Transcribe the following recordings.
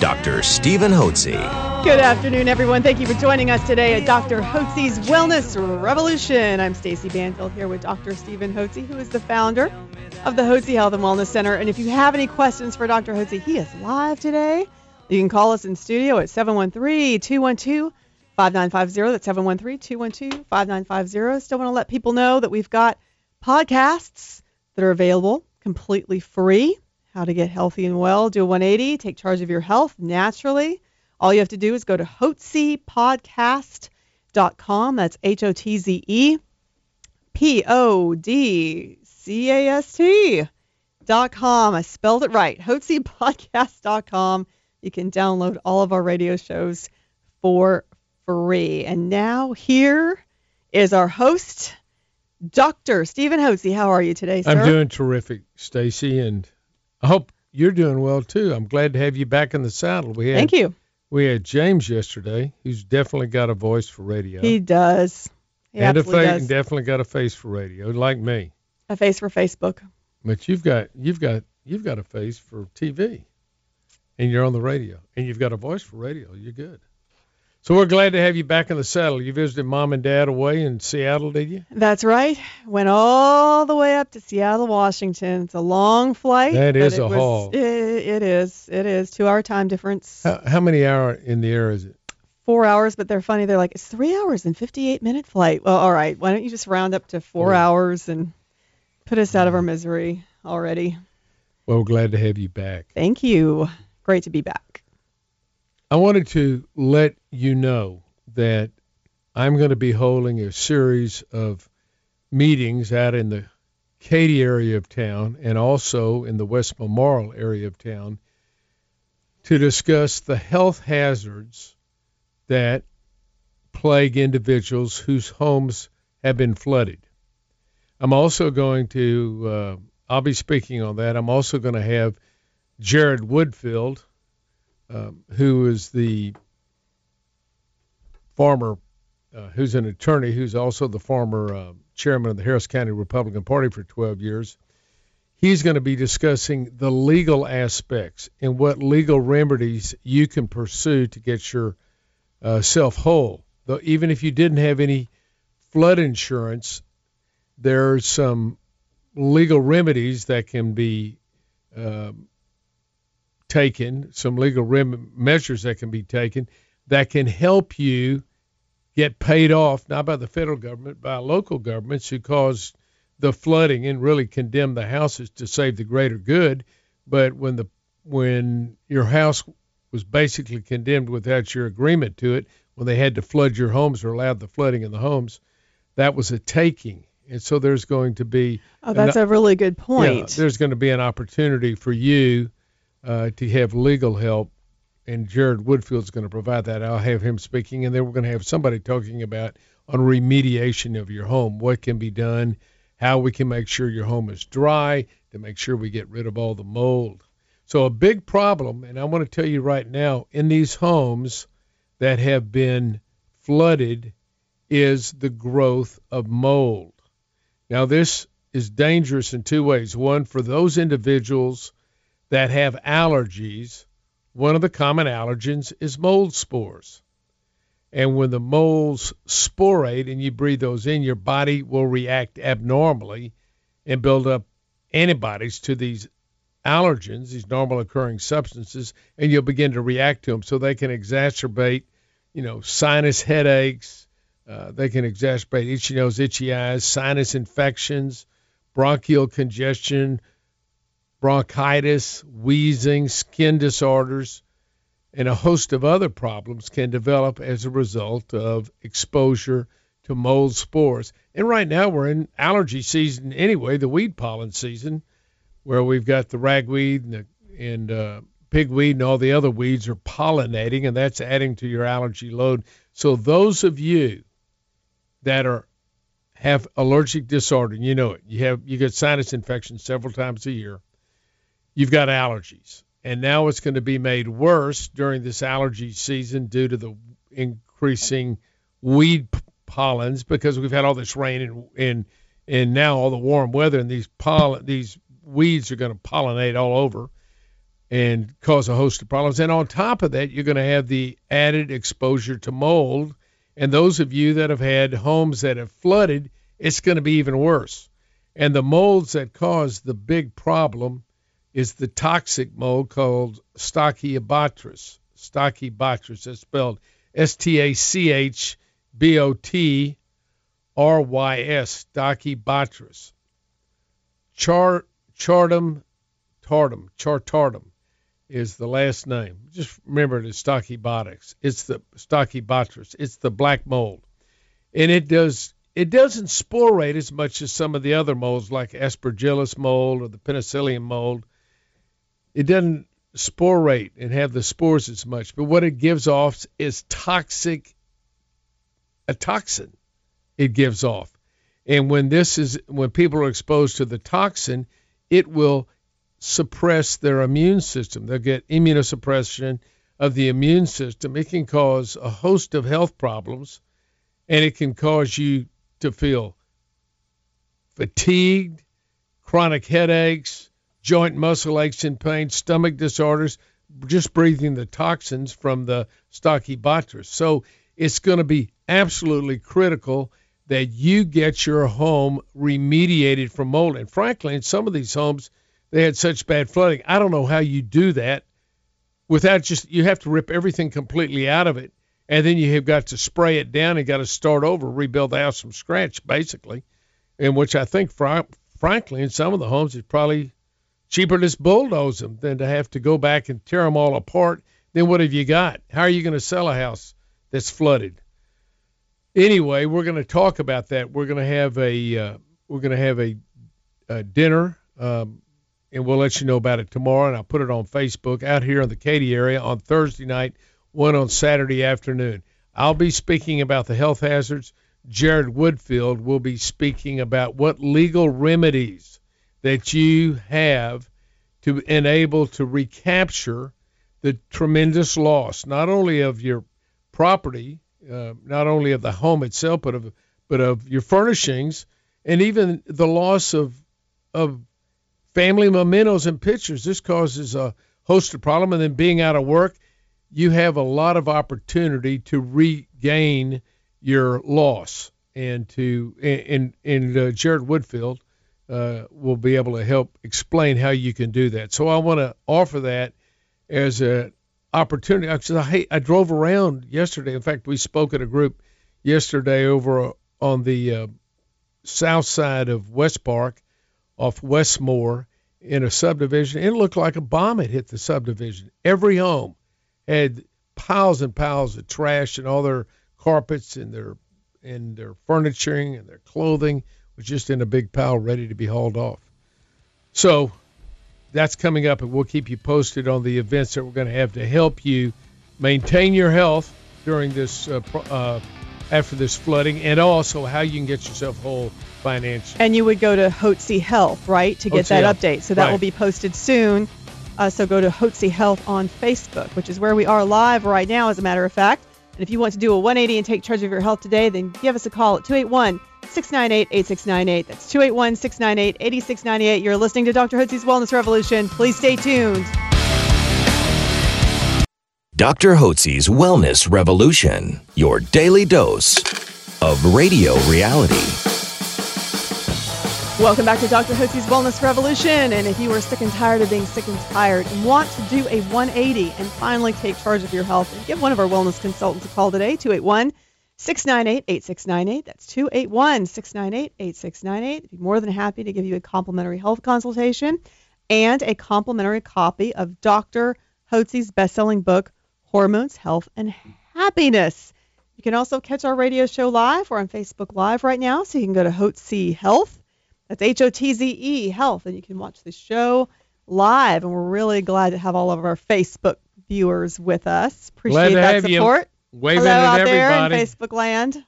Dr. Stephen Hotze. Good afternoon, everyone. Thank you for joining us today at Dr. Hotze's Wellness Revolution. I'm Stacy Banfield here with Dr. Stephen Hotze, who is the founder of the Hotze Health and Wellness Center. And if you have any questions for Dr. Hotze, he is live today. You can call us in studio at 713-212-5950. That's 713-212-5950. Still want to let people know that we've got podcasts that are available completely free. How to get healthy and well, do a 180, take charge of your health naturally. All you have to do is go to hotzepodcast.com. That's H O T Z E P O D C A S T dot com. I spelled it right. Hotzepodcast.com. You can download all of our radio shows for free. And now here is our host, Dr. Stephen Hotze. How are you today, sir? I'm doing terrific, Stacy, and I hope you're doing well too. I'm glad to have you back in the saddle. We had, Thank you. We had James yesterday, who's definitely got a voice for radio. He does. He and a face, does. and definitely got a face for radio, like me. a face for Facebook. But you've got you've got you've got a face for TV, and you're on the radio, and you've got a voice for radio. You're good. So we're glad to have you back in the saddle. You visited mom and dad away in Seattle, did you? That's right. Went all the way up to Seattle, Washington. It's a long flight. That is a was- haul. It, it is. It is. Two hour time difference. How, how many hour in the air is it? Four hours, but they're funny. They're like, it's three hours and 58 minute flight. Well, all right. Why don't you just round up to four Oh. hours and put us out of our mm. misery already? Well, we're glad to have you back. Thank you. Great to be back. I wanted to let you know that I'm going to be holding a series of meetings out in the Katy area of town and also in the West Memorial area of town to discuss the health hazards that plague individuals whose homes have been flooded. I'm also going to, uh, I'll be speaking on that. I'm also going to have Jared Woodfill, um, who is the former, uh, who's an attorney, who's also the former uh, chairman of the Harris County Republican Party for 12 years. He's going to be discussing the legal aspects and what legal remedies you can pursue to get your uh, whole. Though even if you didn't have any flood insurance, there's some legal remedies that can be um, taken, some legal rem- measures that can be taken that can help you get paid off, not by the federal government, by local governments who caused the flooding and really condemned the houses to save the greater good. But when the when your house was basically condemned without your agreement to it, when they had to flood your homes or allowed the flooding in the homes, that was a taking. And so there's going to be Oh, that's a really good yeah, point. there's going to be an opportunity for you uh, to have legal help, and Jared Woodfill's going to provide that. I'll have him speaking, and then we're going to have somebody talking about on remediation of your home, what can be done, how we can make sure your home is dry, to make sure we get rid of all the mold. So a big problem, and I want to tell you right now, in these homes that have been flooded, is the growth of mold. Now this is dangerous in two ways. One, for those individuals that have allergies, one of the common allergens is mold spores. And when the molds sporate and you breathe those in, your body will react abnormally and build up antibodies to these allergens, these normal occurring substances, and you'll begin to react to them. So they can exacerbate, you know, sinus headaches. Uh, they can exacerbate itchy nose, itchy eyes, sinus infections, bronchial congestion, bronchitis, wheezing, skin disorders, and a host of other problems can develop as a result of exposure to mold spores. And right now we're in allergy season anyway, the weed pollen season, where we've got the ragweed and, the, and uh, pigweed and all the other weeds are pollinating, and that's adding to your allergy load. So those of you that are have allergic disorder, you know it. You have you get sinus infections several times a year. You've got allergies, and now it's going to be made worse during this allergy season due to the increasing weed pollens because we've had all this rain and and and now all the warm weather and these pollen these weeds are going to pollinate all over and cause a host of problems. And on top of that, you're going to have the added exposure to mold. And those of you that have had homes that have flooded, it's going to be even worse. And the molds that cause the big problem is the toxic mold called Stachybotrys. Stachybotrys, that's spelled S T A C H B O T R Y S, Stachybotrys. Char, chartum tartum, chartartum is the last name. Just remember it as Stachybotrys. It's the Stachybotrys. It's the black mold, and it does it doesn't sporate as much as some of the other molds like Aspergillus mold or the Penicillium mold. It doesn't sporate and have the spores as much, but what it gives off is toxic a toxin. It gives off. And when this is when people are exposed to the toxin, it will suppress their immune system. They'll get immunosuppression of the immune system. It can cause a host of health problems, and it can cause you to feel fatigued, chronic headaches, joint muscle aches and pain, stomach disorders, just breathing the toxins from the Stachybotrys. So it's going to be absolutely critical that you get your home remediated from mold. And frankly, in some of these homes, they had such bad flooding. I don't know how you do that without just you have to rip everything completely out of it, and then you have got to spray it down and got to start over, rebuild the house from scratch, basically. In which I think, fr- frankly, in some of the homes, it's probably cheaper to just bulldoze them than to have to go back and tear them all apart. Then what have you got? How are you going to sell a house that's flooded? Anyway, we're going to talk about that. We're going to have a uh, we're going to have a, a dinner um, and we'll let you know about it tomorrow. And I'll put it on Facebook out here in the Katy area on Thursday night, one on Saturday afternoon. I'll be speaking about the health hazards. Jared Woodfill will be speaking about what legal remedies that you have to enable to recapture the tremendous loss, not only of your property, uh, not only of the home itself, but of but of your furnishings, and even the loss of of family mementos and pictures. This causes a host of problems. And then being out of work, you have a lot of opportunity to regain your loss. And to and and uh, Jared Woodfill uh, will be able to help explain how you can do that. So I want to offer that as an opportunity. I, hey, I drove around yesterday. In fact, we spoke at a group yesterday over on the uh, south side of West Park off Westmore in a subdivision. It looked like a bomb had hit the subdivision. Every home had piles and piles of trash and all their carpets and their and their furnituring and their clothing was just in a big pile ready to be hauled off. So that's coming up, and we'll keep you posted on the events that we're going to have to help you maintain your health during this uh, uh, after this flooding, and also how you can get yourself whole financially. And you would go to Hotze Health, right, to get that update. So that right. will be posted soon. Uh, so go to Hotze Health on Facebook, which is where we are live right now, as a matter of fact. And if you want to do a 180 and take charge of your health today, then give us a call at 281 698 8698. That's 281 698 8698. You're listening to Dr. Hotze's Wellness Revolution. Please stay tuned. Dr. Hotze's Wellness Revolution, your daily dose of radio reality. Welcome back to Dr. Hotze's Wellness Revolution. And if you are sick and tired of being sick and tired and want to do a 180 and finally take charge of your health, give one of our wellness consultants a call today, 281 698 8698. That's 281 698 8698. Be more than happy to give you a complimentary health consultation and a complimentary copy of Dr. Hotze's best selling book, hormones, health, and happiness. You can also catch our radio show live. We're on Facebook Live right now, so you can go to Hotze Health. That's H O T Z E Health, and you can watch the show live, and we're really glad to have all of our Facebook viewers with us. Appreciate that have you. Waving Hello at out there in everybody. Facebook land.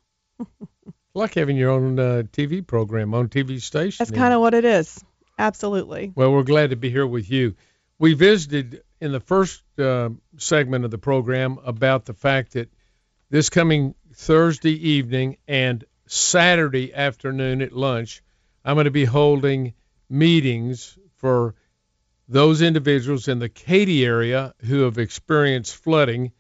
like having your own uh, TV program on TV station. That's kind of what it is. Absolutely. Well, we're glad to be here with you. We visited in the first uh, segment of the program about the fact that this coming Thursday evening and Saturday afternoon at lunch, I'm going to be holding meetings for those individuals in the Katy area who have experienced flooding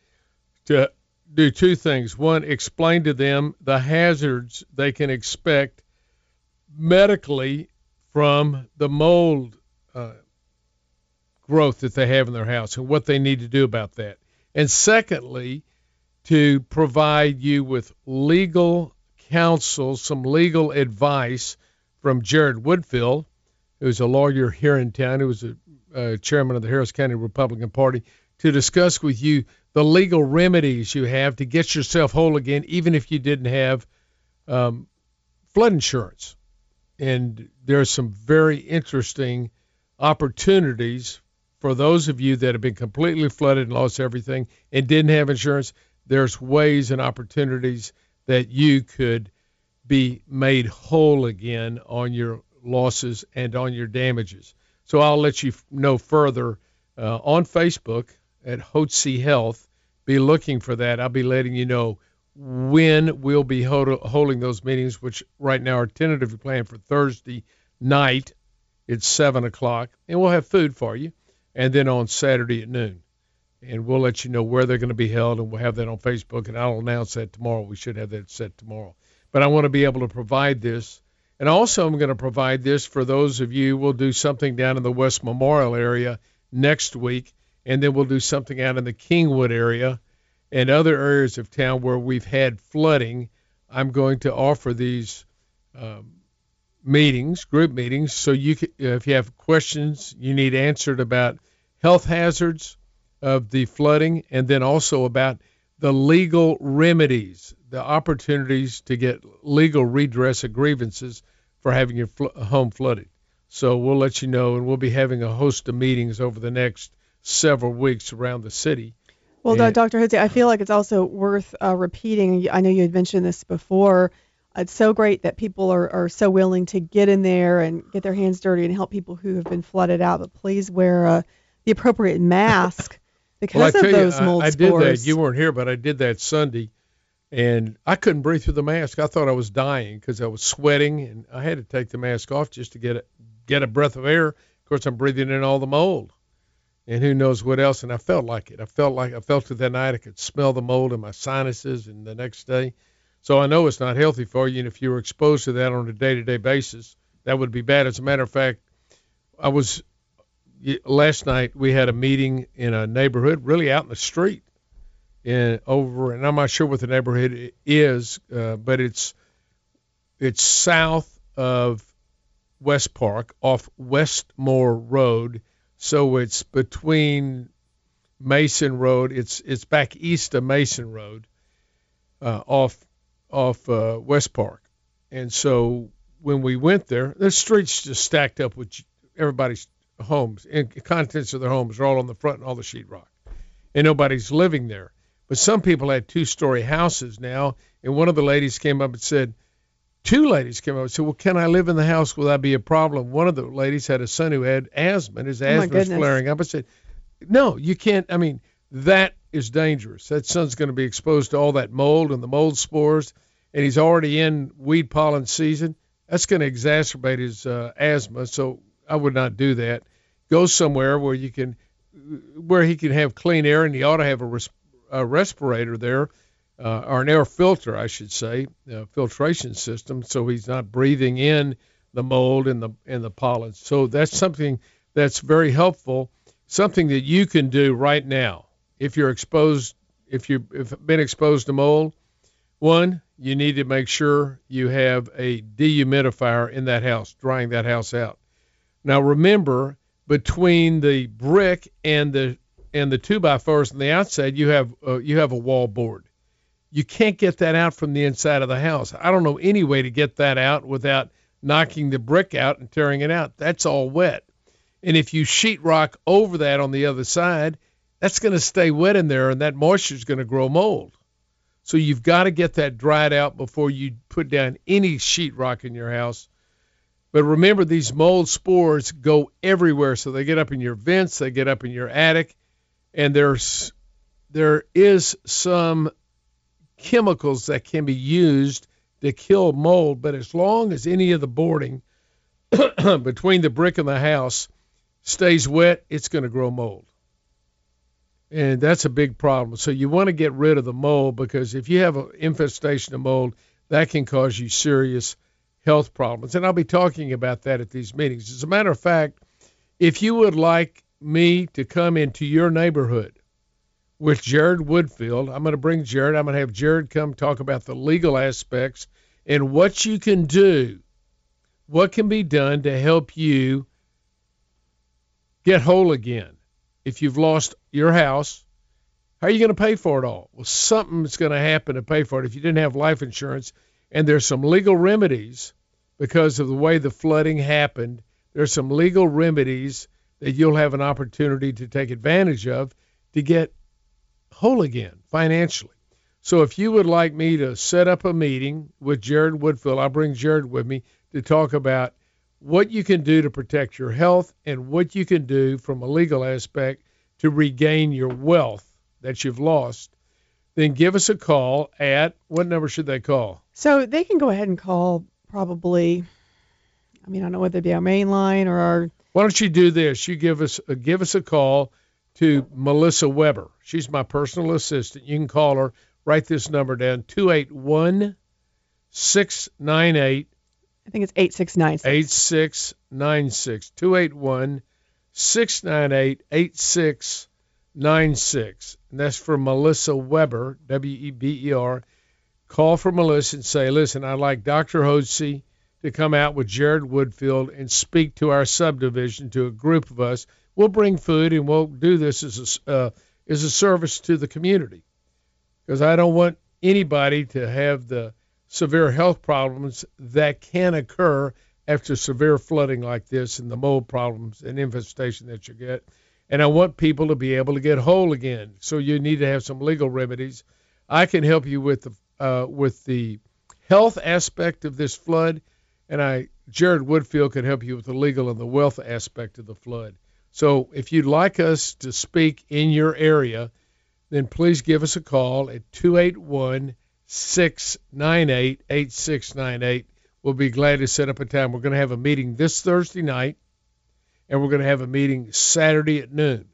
to do two things. One, explain to them the hazards they can expect medically from the mold uh, growth that they have in their house and what they need to do about that. And secondly, to provide you with legal counsel, some legal advice from Jared Woodfill, who's a lawyer here in town, who was a uh, chairman of the Harris County Republican Party, to discuss with you the legal remedies you have to get yourself whole again, even if you didn't have um, flood insurance. And there's some very interesting opportunities for those of you that have been completely flooded and lost everything and didn't have insurance. There's ways and opportunities that you could be made whole again on your losses and on your damages. So I'll let you know further uh, on Facebook at Hotze Health. Be looking for that. I'll be letting you know when we'll be hold- holding those meetings, which right now are tentatively planned for Thursday night. It's seven o'clock, and we'll have food for you, and then on Saturday at noon. And we'll let you know where they're going to be held, and we'll have that on Facebook, and I'll announce that tomorrow. We should have that set tomorrow. But I want to be able to provide this, and also I'm going to provide this for those of you. We'll do something down in the West Memorial area next week, and then we'll do something out in the Kingwood area and other areas of town where we've had flooding. I'm going to offer these um, meetings, group meetings, so you can, if you have questions you need answered about health hazards of the flooding, and then also about the legal remedies, the opportunities to get legal redress of grievances for having your fl- home flooded. So we'll let you know, and we'll be having a host of meetings over the next several weeks around the city. Well, Yeah. Dr. Hotze, I feel like it's also worth uh, repeating. I know you had mentioned this before. It's so great that people are, are so willing to get in there and get their hands dirty and help people who have been flooded out. But please wear uh, the appropriate mask because Well, I of those you, mold I, I did that. You weren't here, but I did that Sunday, and I couldn't breathe through the mask. I thought I was dying because I was sweating, and I had to take the mask off just to get a, get a breath of air. Of course, I'm breathing in all the mold, and who knows what else. And I felt like it. I felt like I felt it that night. I could smell the mold in my sinuses, and the next day. So I know it's not healthy for you, and if you were exposed to that on a day-to-day basis, that would be bad. As a matter of fact, I was last night we had a meeting in a neighborhood, really out in the street, in over, and I'm not sure what the neighborhood is, uh, but it's it's south of West Park, off Westmore Road, so it's between Mason Road. It's it's back east of Mason Road, uh, off off uh, West Park, and so when we went there, the streets just stacked up with everybody's homes and contents of their homes are all on the front and all the sheetrock, and nobody's living there. But some people had two-story houses now, and one of the ladies came up and said, two ladies came up and said, "Well, can I live in the house? Will that be a problem?" One of the ladies had a son who had asthma, and his Oh, asthma was flaring up. I said, "No, you can't. I mean, that is dangerous. That son's going to be exposed to all that mold and the mold spores, and he's already in weed pollen season. That's going to exacerbate his uh, asthma. So I would not do that. Go somewhere where you can, where he can have clean air, and he ought to have a, res- a respirator there, uh, or an air filter, I should say, a filtration system, so he's not breathing in the mold and the and the pollen. So that's something that's very helpful. Something that you can do right now if you're exposed, if you've been exposed to mold. One, you need to make sure you have a dehumidifier in that house, drying that house out. Now remember, between the brick and the and the two by fours on the outside, you have uh, you have a wall board. You can't get that out from the inside of the house. I don't know any way to get that out without knocking the brick out and tearing it out. That's all wet. And if you sheetrock over that on the other side, that's going to stay wet in there and that moisture is going to grow mold. So you've got to get that dried out before you put down any sheetrock in your house. But remember, these mold spores go everywhere. So they get up in your vents, they get up in your attic, and there's there is some chemicals that can be used to kill mold. But as long as any of the boarding between the brick and the house stays wet, it's going to grow mold. And that's a big problem. So you want to get rid of the mold because if you have an infestation of mold, that can cause you serious health problems. And I'll be talking about that at these meetings. As a matter of fact, if you would like me to come into your neighborhood with Jared Woodfill, I'm going to bring Jared. I'm going to have Jared come talk about the legal aspects and what you can do, what can be done to help you get whole again. If you've lost your house, how are you going to pay for it all? Well, something's going to happen to pay for it if you didn't have life insurance and there's some legal remedies because of the way the flooding happened. There's some legal remedies that you'll have an opportunity to take advantage of to get whole again financially. So if you would like me to set up a meeting with Jared Woodfill, I'll bring Jared with me to talk about what you can do to protect your health and what you can do from a legal aspect to regain your wealth that you've lost then give us a call at what number should they call? So they can go ahead and call probably. I mean, I don't know whether it be our main line or our. Why don't you do this? You give us uh, give us a call to Melissa Weber. She's my personal assistant. You can call her. Write this number down: two eight one six nine eight. I think it's eight six nine six. Eight six nine six. Two eight one six nine eight eight six nine six. And that's for Melissa Weber, W E B E R. Call for Melissa and say, listen, I'd like Dr. Hotze to come out with Jared Woodfill and speak to our subdivision, to a group of us. We'll bring food and we'll do this as a, uh, as a service to the community. Because I don't want anybody to have the severe health problems that can occur after severe flooding like this and the mold problems and infestation that you get and I want people to be able to get whole again. So you need to have some legal remedies. I can help you with the uh, with the health aspect of this flood, and I Jared Woodfill can help you with the legal and the wealth aspect of the flood. So if you'd like us to speak in your area, then please give us a call at 281 698 8698. We'll be glad to set up a time. We're going to have a meeting this Thursday night and we're going to have a meeting Saturday at noon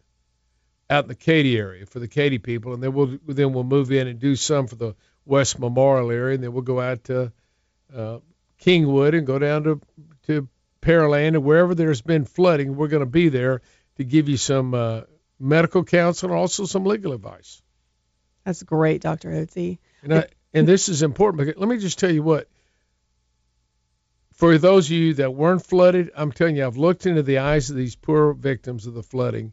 out in the Katy area for the Katy people, and then we'll then we'll move in and do some for the West Memorial area, and then we'll go out to uh, Kingwood and go down to to Pearland and wherever there's been flooding, we're going to be there to give you some uh, medical counsel and also some legal advice. That's great, Dr. Hotze. And, I, and this is important because let me just tell you what for those of you that weren't flooded, I'm telling you, I've looked into the eyes of these poor victims of the flooding,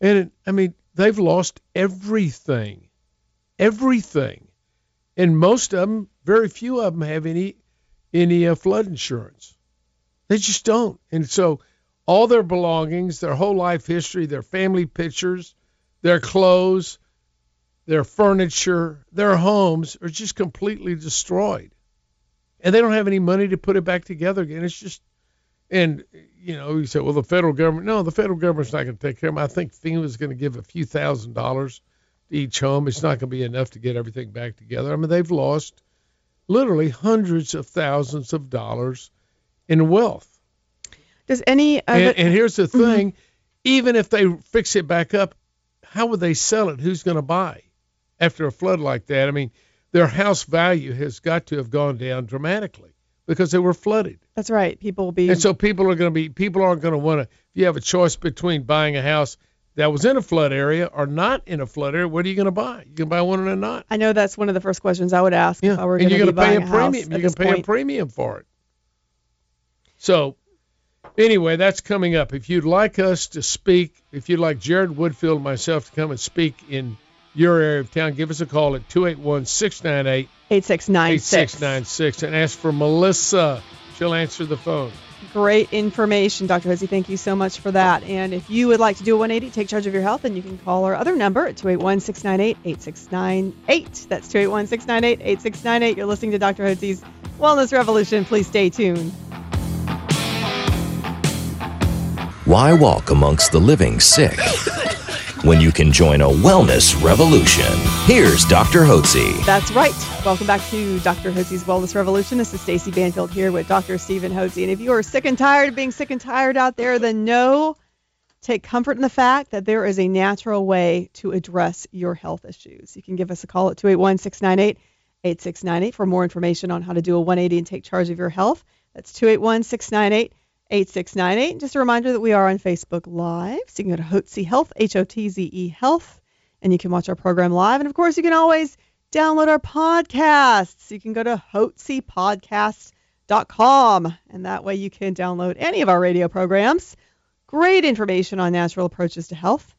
and it, I mean, they've lost everything, everything, and most of them, very few of them, have any any uh, flood insurance. They just don't, and so all their belongings, their whole life history, their family pictures, their clothes, their furniture, their homes are just completely destroyed and they don't have any money to put it back together again. It's just, and you know, you say, well, the federal government. No, the federal government's not going to take care of them. I think FEMA is going to give a few thousand dollars to each home. It's not going to be enough to get everything back together. I mean, they've lost literally hundreds of thousands of dollars in wealth. Does any and, and, here's the mm-hmm. thing: mm-hmm. even if they fix it back up, how would they sell it? Who's going to buy after a flood like that? I mean, their house value has got to have gone down dramatically because they were flooded. That's right. People will be And so people are going to be people aren't going to want to if you have a choice between buying a house that was in a flood area or not in a flood area, what are you going to buy? You can buy one or not. I know that's one of the first questions I would ask yeah. if I were and going you're to pay a premium. You can pay point. a premium for it. So anyway, that's coming up. If you'd like us to speak, if you'd like Jared Woodfill and myself to come and speak in your area of town, give us a call at 281 698 8696 8696 and ask for Melissa. She'll answer the phone. Great information, Dr. Hotze. Thank you so much for that. And if you would like to do a 180, take charge of your health, then you can call our other number at 281 698 8698. That's 281 698 8698. You're listening to Dr. Hotze's Wellness Revolution. Please stay tuned. Why walk amongst the living sick when you can join a wellness revolution? Here's Dr. Hotze. That's right. Welcome back to Dr. Hotze's Wellness Revolution. This is Stacy Banfield here with Dr. Stephen Hotze. And if you are sick and tired of being sick and tired out there, then know, take comfort in the fact that there is a natural way to address your health issues. You can give us a call at 281 698 8698 for more information on how to do a 180 and take charge of your health. That's 281 698 8698. Just a reminder that we are on Facebook Live. So you can go to Hotze Health, H O T Z E Health, and you can watch our program live. And of course, you can always download our podcasts. You can go to hotzepodcast.com, and that way you can download any of our radio programs. Great information on natural approaches to health.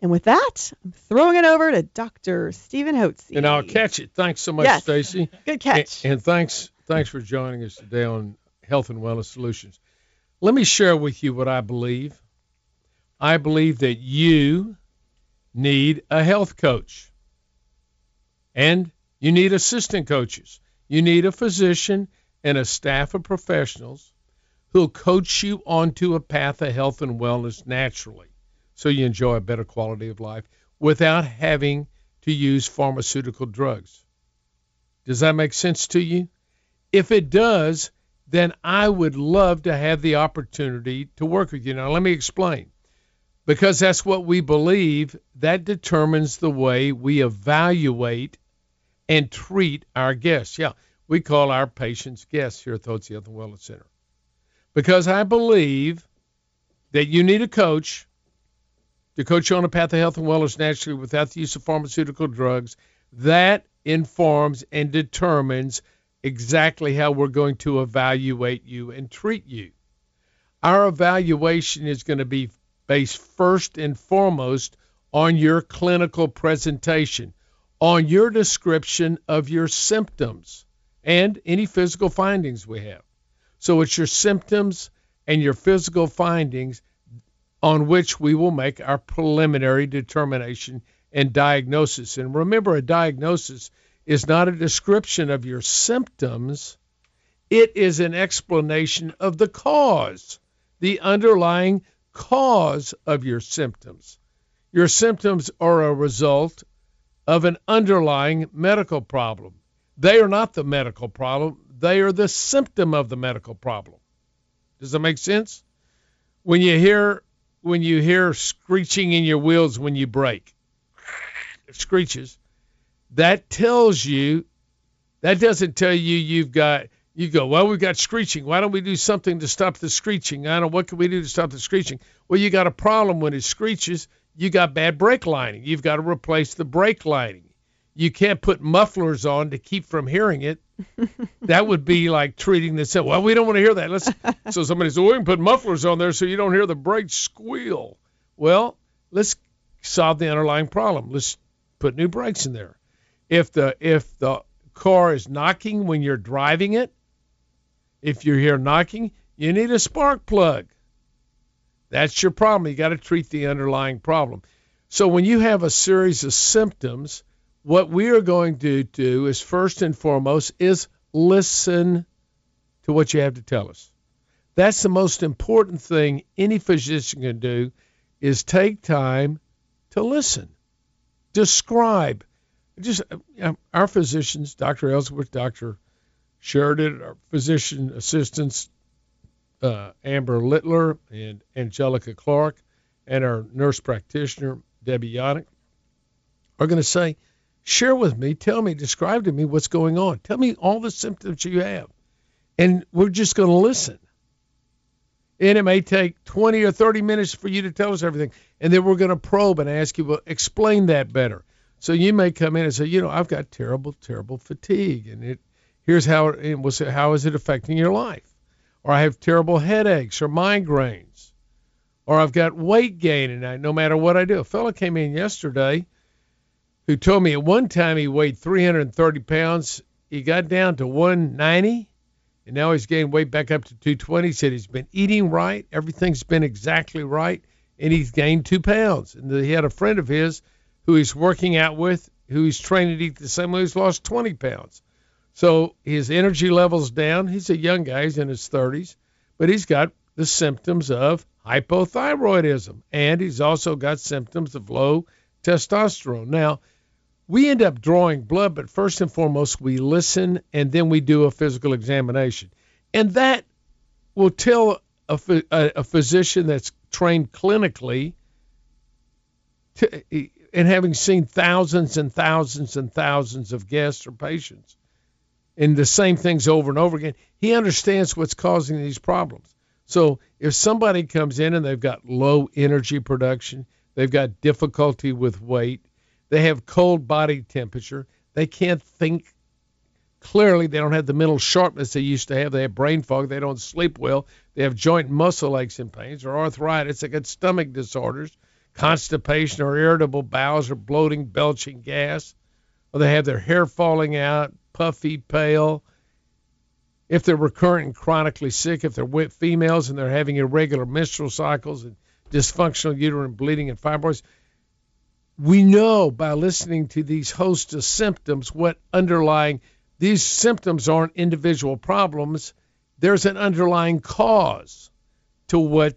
And with that, I'm throwing it over to Dr. Stephen Hotze. And I'll catch it. Thanks so much, Yes. Stacy. Good catch. And, and thanks thanks for joining us today on Health and Wellness Solutions. Let me share with you what I believe. I believe that you need a health coach. And you need assistant coaches. You need a physician and a staff of professionals who'll coach you onto a path of health and wellness naturally so you enjoy a better quality of life without having to use pharmaceutical drugs. Does that make sense to you? If it does, then I would love to have the opportunity to work with you. Now, let me explain. Because that's what we believe, that determines the way we evaluate and treat our guests. Yeah, we call our patients guests here at the Health and Wellness Center. Because I believe that you need a coach to coach you on a path of health and wellness naturally without the use of pharmaceutical drugs. That informs and determines exactly how we're going to evaluate you and treat you. Our evaluation is going to be based first and foremost on your clinical presentation, on your description of your symptoms and any physical findings we have. So it's your symptoms and your physical findings on which we will make our preliminary determination and diagnosis. And remember, a diagnosis is not a description of your symptoms, it is an explanation of the cause, the underlying cause of your symptoms. Your symptoms are a result of an underlying medical problem. They are not the medical problem, they are the symptom of the medical problem. Does that make sense? When you hear when you hear screeching in your wheels when you brake, it screeches, that tells you that doesn't tell you you've got you go, well, we've got screeching. Why don't we do something to stop the screeching? I don't know what can we do to stop the screeching? Well, you got a problem when it screeches. You got bad brake lining. You've got to replace the brake lining. You can't put mufflers on to keep from hearing it. that would be like treating this. Well, we don't want to hear that. Let's. so somebody says, well, we can put mufflers on there so you don't hear the brakes squeal. Well, let's solve the underlying problem. Let's put new brakes in there. If the if the car is knocking when you're driving it, if you hear knocking, you need a spark plug. That's your problem. You got to treat the underlying problem. So when you have a series of symptoms, what we are going to do is first and foremost is listen to what you have to tell us. That's the most important thing any physician can do is take time to listen. Describe. Just uh, our physicians, Dr. Ellsworth, Dr. Sheridan, our physician assistants, uh, Amber Littler and Angelica Clark, and our nurse practitioner, Debbie Yannick, are going to say, share with me, tell me, describe to me what's going on. Tell me all the symptoms you have. And we're just going to listen. And it may take 20 or 30 minutes for you to tell us everything. And then we're going to probe and ask you, well, explain that better. So you may come in and say, you know, I've got terrible, terrible fatigue. And it here's how it was, how is it affecting your life? Or I have terrible headaches or migraines. Or I've got weight gain and I, no matter what I do. A fellow came in yesterday who told me at one time he weighed 330 pounds. He got down to 190 and now he's gained weight back up to 220. He said he's been eating right, everything's been exactly right, and he's gained two pounds. And he had a friend of his who he's working out with, who he's training to eat the same way, he's lost 20 pounds. So his energy level's down. He's a young guy, he's in his 30s, but he's got the symptoms of hypothyroidism, and he's also got symptoms of low testosterone. Now, we end up drawing blood, but first and foremost, we listen and then we do a physical examination. And that will tell a, a, a physician that's trained clinically to, and having seen thousands and thousands and thousands of guests or patients and the same things over and over again, he understands what's causing these problems. So if somebody comes in and they've got low energy production, they've got difficulty with weight, they have cold body temperature, they can't think clearly, they don't have the mental sharpness they used to have, they have brain fog, they don't sleep well, they have joint muscle aches and pains or arthritis, they got stomach disorders, constipation or irritable bowels or bloating, belching gas, or they have their hair falling out, puffy, pale, if they're recurrent and chronically sick, if they're females and they're having irregular menstrual cycles and dysfunctional uterine bleeding and fibroids, we know by listening to these host of symptoms what underlying these symptoms aren't individual problems. There's an underlying cause to what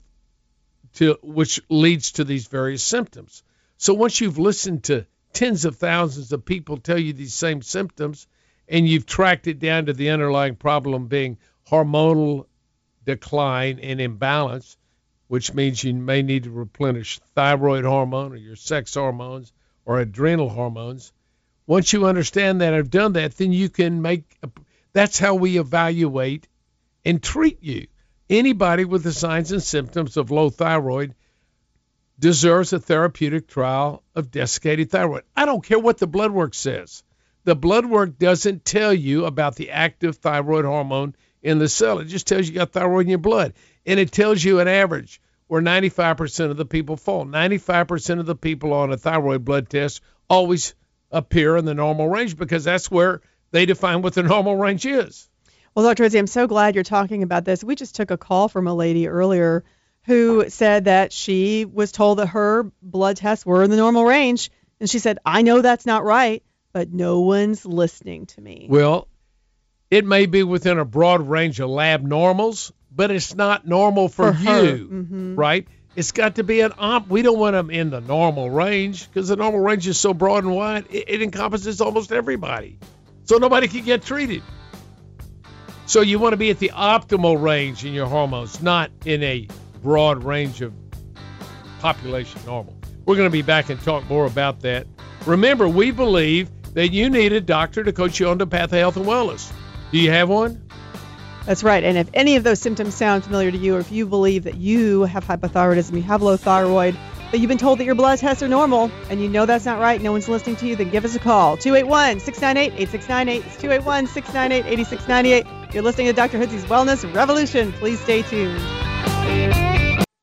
to which leads to these various symptoms. So once you've listened to tens of thousands of people tell you these same symptoms, and you've tracked it down to the underlying problem being hormonal decline and imbalance, which means you may need to replenish thyroid hormone or your sex hormones or adrenal hormones. Once you understand that, I've done that, then you can make. A, that's how we evaluate and treat you. Anybody with the signs and symptoms of low thyroid deserves a therapeutic trial of desiccated thyroid. I don't care what the blood work says. The blood work doesn't tell you about the active thyroid hormone in the cell. It just tells you you got thyroid in your blood. And it tells you an average where 95% of the people fall. 95% of the people on a thyroid blood test always appear in the normal range because that's where they define what the normal range is. Well, Dr. Rizzi, I'm so glad you're talking about this. We just took a call from a lady earlier who said that she was told that her blood tests were in the normal range. And she said, I know that's not right but no one's listening to me. Well, it may be within a broad range of lab normals, but it's not normal for, for you, mm-hmm. right? It's got to be an op. We don't want them in the normal range because the normal range is so broad and wide. It, it encompasses almost everybody, so nobody can get treated. So you want to be at the optimal range in your hormones, not in a broad range of population normal. We're going to be back and talk more about that. Remember, we believe that you need a doctor to coach you on the path of health and wellness. Do you have one? That's right. And if any of those symptoms sound familiar to you, or if you believe that you have hypothyroidism, you have low thyroid, but you've been told that your blood tests are normal, and you know that's not right, no one's listening to you, then give us a call. 281 698 8698. It's 281 698 8698. You're listening to Dr. Hotze's Wellness Revolution. Please stay tuned.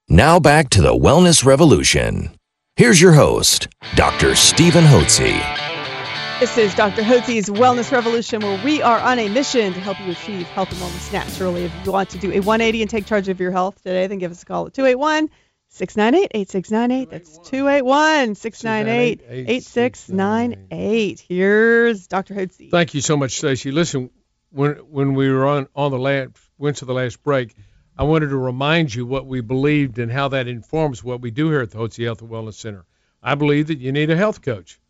Now back to the Wellness Revolution. Here's your host, Dr. Stephen Hotze. This is Dr. Hotze's Wellness Revolution, where we are on a mission to help you achieve health and wellness naturally. If you want to do a 180 and take charge of your health today, then give us a call at 281 698 8698. That's 281 698 8698. Here's Dr. Hotze. Thank you so much, Stacy. Listen, when when we were on, on the last, went to the last break, I wanted to remind you what we believed and how that informs what we do here at the Hotze Health and Wellness Center. I believe that you need a health coach.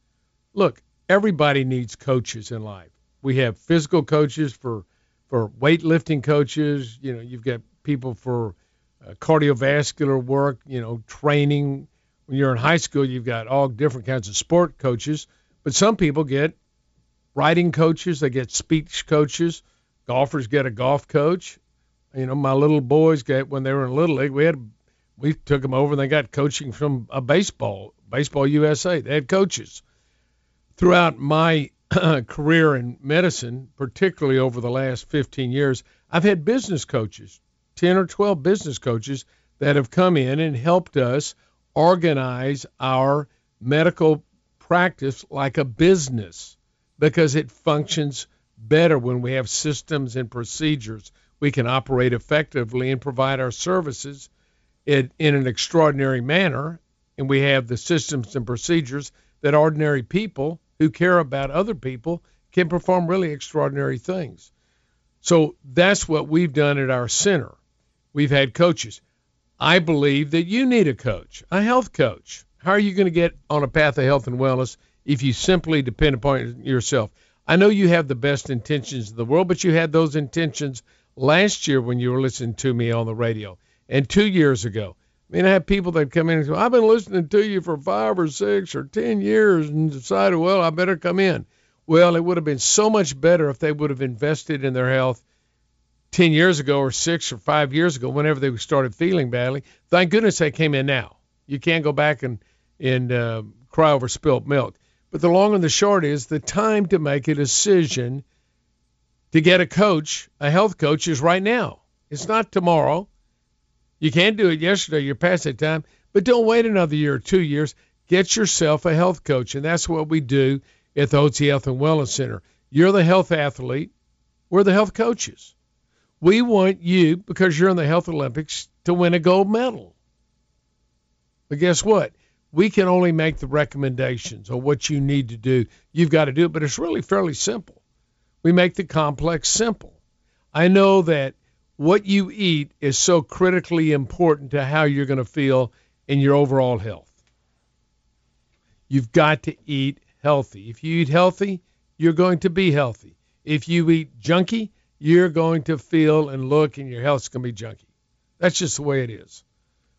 Look, everybody needs coaches in life. We have physical coaches for for weightlifting coaches. You know, you've got people for uh, cardiovascular work. You know, training. When you're in high school, you've got all different kinds of sport coaches. But some people get writing coaches. They get speech coaches. Golfers get a golf coach. You know, my little boys get when they were in little league. We had we took them over and they got coaching from a baseball, baseball USA. They had coaches throughout my career in medicine, particularly over the last 15 years, I've had business coaches, 10 or 12 business coaches that have come in and helped us organize our medical practice like a business because it functions better when we have systems and procedures, we can operate effectively and provide our services in, in an extraordinary manner. And we have the systems and procedures that ordinary people who care about other people can perform really extraordinary things. So that's what we've done at our center. We've had coaches. I believe that you need a coach, a health coach. How are you going to get on a path of health and wellness if you simply depend upon yourself? I know you have the best intentions in the world, but you had those intentions last year when you were listening to me on the radio and two years ago. I mean, I have people that come in and say, I've been listening to you for five or six or ten years and decided, well, I better come in. Well, it would have been so much better if they would have invested in their health 10 years ago or six or five years ago, whenever they started feeling badly. Thank goodness they came in now. You can't go back and, and uh, cry over spilt milk. But the long and the short is the time to make a decision to get a coach, a health coach, is right now. It's not tomorrow. You can't do it yesterday. You're past that time. But don't wait another year or two years. Get yourself a health coach. And that's what we do at the Hotze Health and Wellness Center. You're the health athlete. We're the health coaches. We want you, because you're in the Health Olympics, to win a gold medal. But guess what? We can only make the recommendations on what you need to do. You've got to do it, but it's really fairly simple. We make the complex simple. I know that what you eat is so critically important to how you're going to feel in your overall health. You've got to eat healthy. If you eat healthy, you're going to be healthy. If you eat junky, you're going to feel and look and your health's going to be junky. That's just the way it is.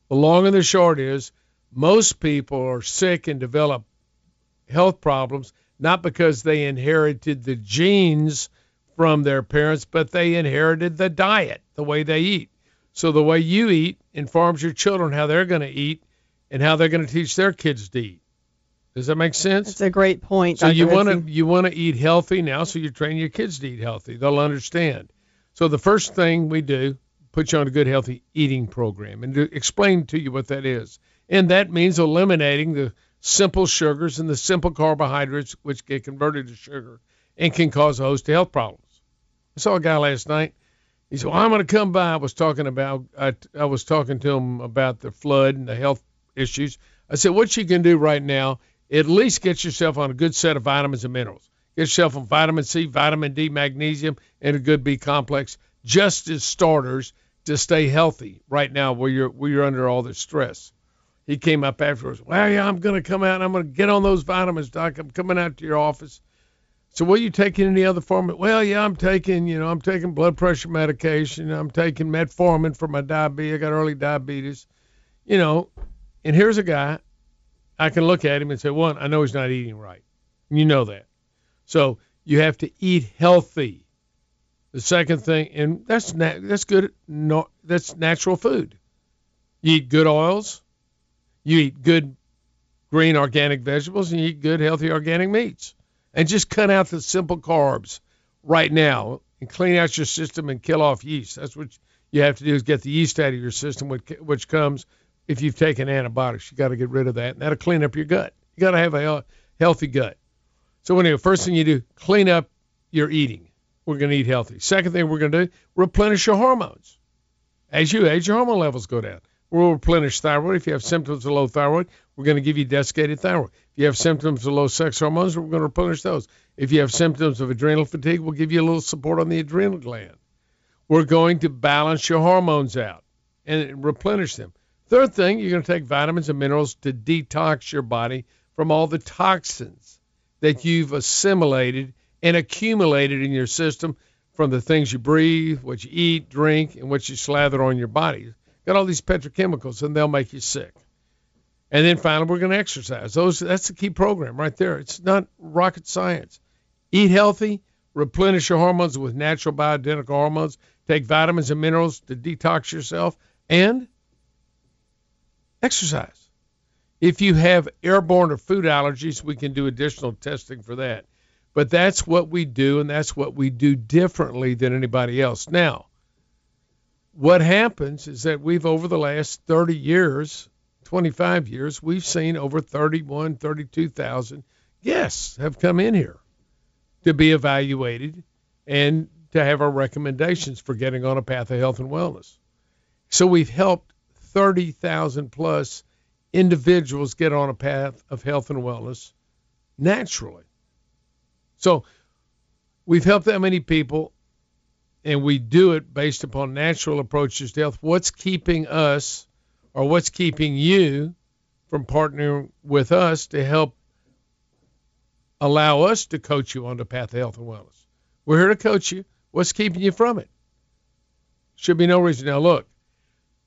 The long and the short is most people are sick and develop health problems not because they inherited the genes from their parents, but they inherited the diet, the way they eat. So the way you eat informs your children how they're going to eat and how they're going to teach their kids to eat. Does that make sense? That's a great point. So Dr. you want to you want to eat healthy now, so you train your kids to eat healthy. They'll understand. So the first thing we do, put you on a good healthy eating program, and to explain to you what that is. And that means eliminating the simple sugars and the simple carbohydrates, which get converted to sugar and can cause a host of health problems. I saw a guy last night. He said, "Well, I'm going to come by." I was talking about I, I was talking to him about the flood and the health issues. I said, "What you can do right now, at least get yourself on a good set of vitamins and minerals. Get yourself on vitamin C, vitamin D, magnesium, and a good B complex, just as starters to stay healthy right now, where you're where you're under all this stress." He came up afterwards. Well, yeah, I'm going to come out and I'm going to get on those vitamins, doc. I'm coming out to your office. So, are you taking any other form? Well, yeah, I'm taking, you know, I'm taking blood pressure medication. I'm taking metformin for my diabetes. I got early diabetes, you know. And here's a guy. I can look at him and say, one, I know he's not eating right. You know that. So you have to eat healthy. The second thing, and that's na- that's good. No, that's natural food. You eat good oils. You eat good green organic vegetables, and you eat good healthy organic meats and just cut out the simple carbs right now and clean out your system and kill off yeast. That's what you have to do is get the yeast out of your system, which, comes if you've taken antibiotics. You got to get rid of that, and that'll clean up your gut. You got to have a healthy gut. So anyway, first thing you do, clean up your eating. We're going to eat healthy. Second thing we're going to do, replenish your hormones. As you age, your hormone levels go down. We'll replenish thyroid. If you have symptoms of low thyroid, we're going to give you desiccated thyroid. If you have symptoms of low sex hormones, we're going to replenish those. If you have symptoms of adrenal fatigue, we'll give you a little support on the adrenal gland. We're going to balance your hormones out and replenish them. Third thing, you're going to take vitamins and minerals to detox your body from all the toxins that you've assimilated and accumulated in your system from the things you breathe, what you eat, drink, and what you slather on your body. Got all these petrochemicals, and they'll make you sick. And then finally, we're going to exercise. Those that's the key program right there. It's not rocket science. Eat healthy, replenish your hormones with natural bioidentical hormones, take vitamins and minerals to detox yourself, and exercise. If you have airborne or food allergies, we can do additional testing for that. But that's what we do, and that's what we do differently than anybody else. Now, what happens is that we've, over the last 30 years, 25 years, we've seen over 31, 32,000 guests have come in here to be evaluated and to have our recommendations for getting on a path of health and wellness. So we've helped 30,000 plus individuals get on a path of health and wellness naturally. So we've helped that many people, and we do it based upon natural approaches to health. What's keeping us, or what's keeping you, from partnering with us to help allow us to coach you on the path of health and wellness? We're here to coach you. What's keeping you from it? Should be no reason. Now, look,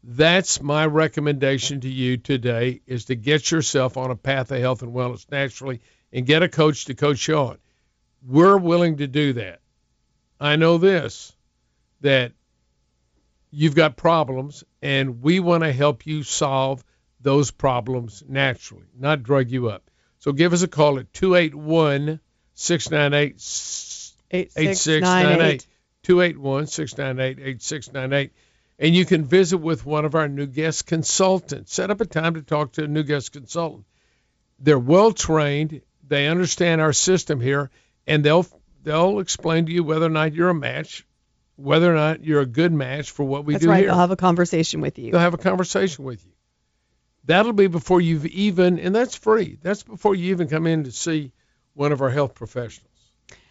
that's my recommendation to you today is to get yourself on a path of health and wellness naturally and get a coach to coach you on. We're willing to do that. I know this that you've got problems and we want to help you solve those problems naturally, not drug you up. So give us a call at 281 698 8698. 281 698 8698 and you can visit with one of our new guest consultants. Set up a time to talk to a new guest consultant. They're well trained, they understand our system here, and they'll they'll explain to you whether or not you're a match, whether or not you're a good match for what we That's do right. here. They'll have a conversation with you. They'll have a conversation with you. That'll be before you've even, and that's free. That's before you even come in to see one of our health professionals.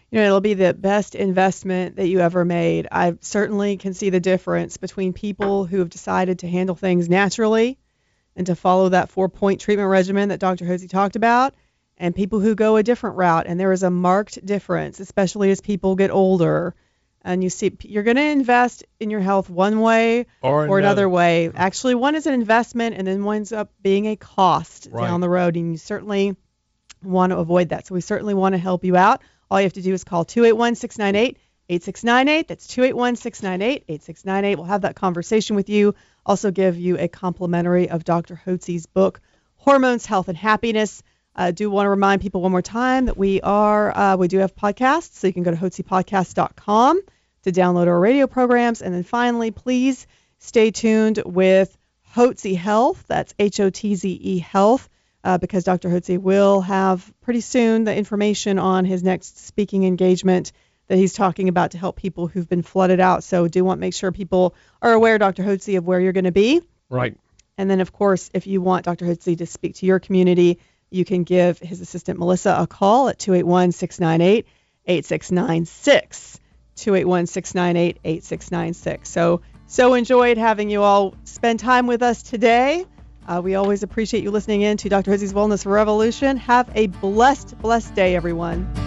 you know, it'll be the best investment that you ever made. I certainly can see the difference between people who have decided to handle things naturally and to follow that four point treatment regimen that Dr. Hotze talked about, and people who go a different route. And there is a marked difference, especially as people get older. And you see, you're going to invest in your health one way Or or another another. way. Actually, one is an investment, and then one's up being a cost Right. down the road. And you certainly want to avoid that. So we certainly want to help you out. All you have to do is call 281 698 8698. That's 281 698 8698. We'll have that conversation with you. Also, give you a complimentary of Dr. Hotze's book, Hormones, Health, and Happiness. I do want to remind people one more time that we are uh, we do have podcasts, so you can go to hotzepodcast.com to download our radio programs. And then finally, please stay tuned with Hotze Health. That's H O T Z E Health uh, because Dr. Hotze will have pretty soon the information on his next speaking engagement that he's talking about to help people who've been flooded out. So do want to make sure people are aware, Dr. Hotze, of where you're going to be. Right. And then, of course, if you want Dr. Hotze to speak to your community, you can give his assistant Melissa a call at 281 698 8696. 281 698 8696. So, so enjoyed having you all spend time with us today. Uh, we always appreciate you listening in to Dr. Hotze's Wellness Revolution. Have a blessed, blessed day, everyone.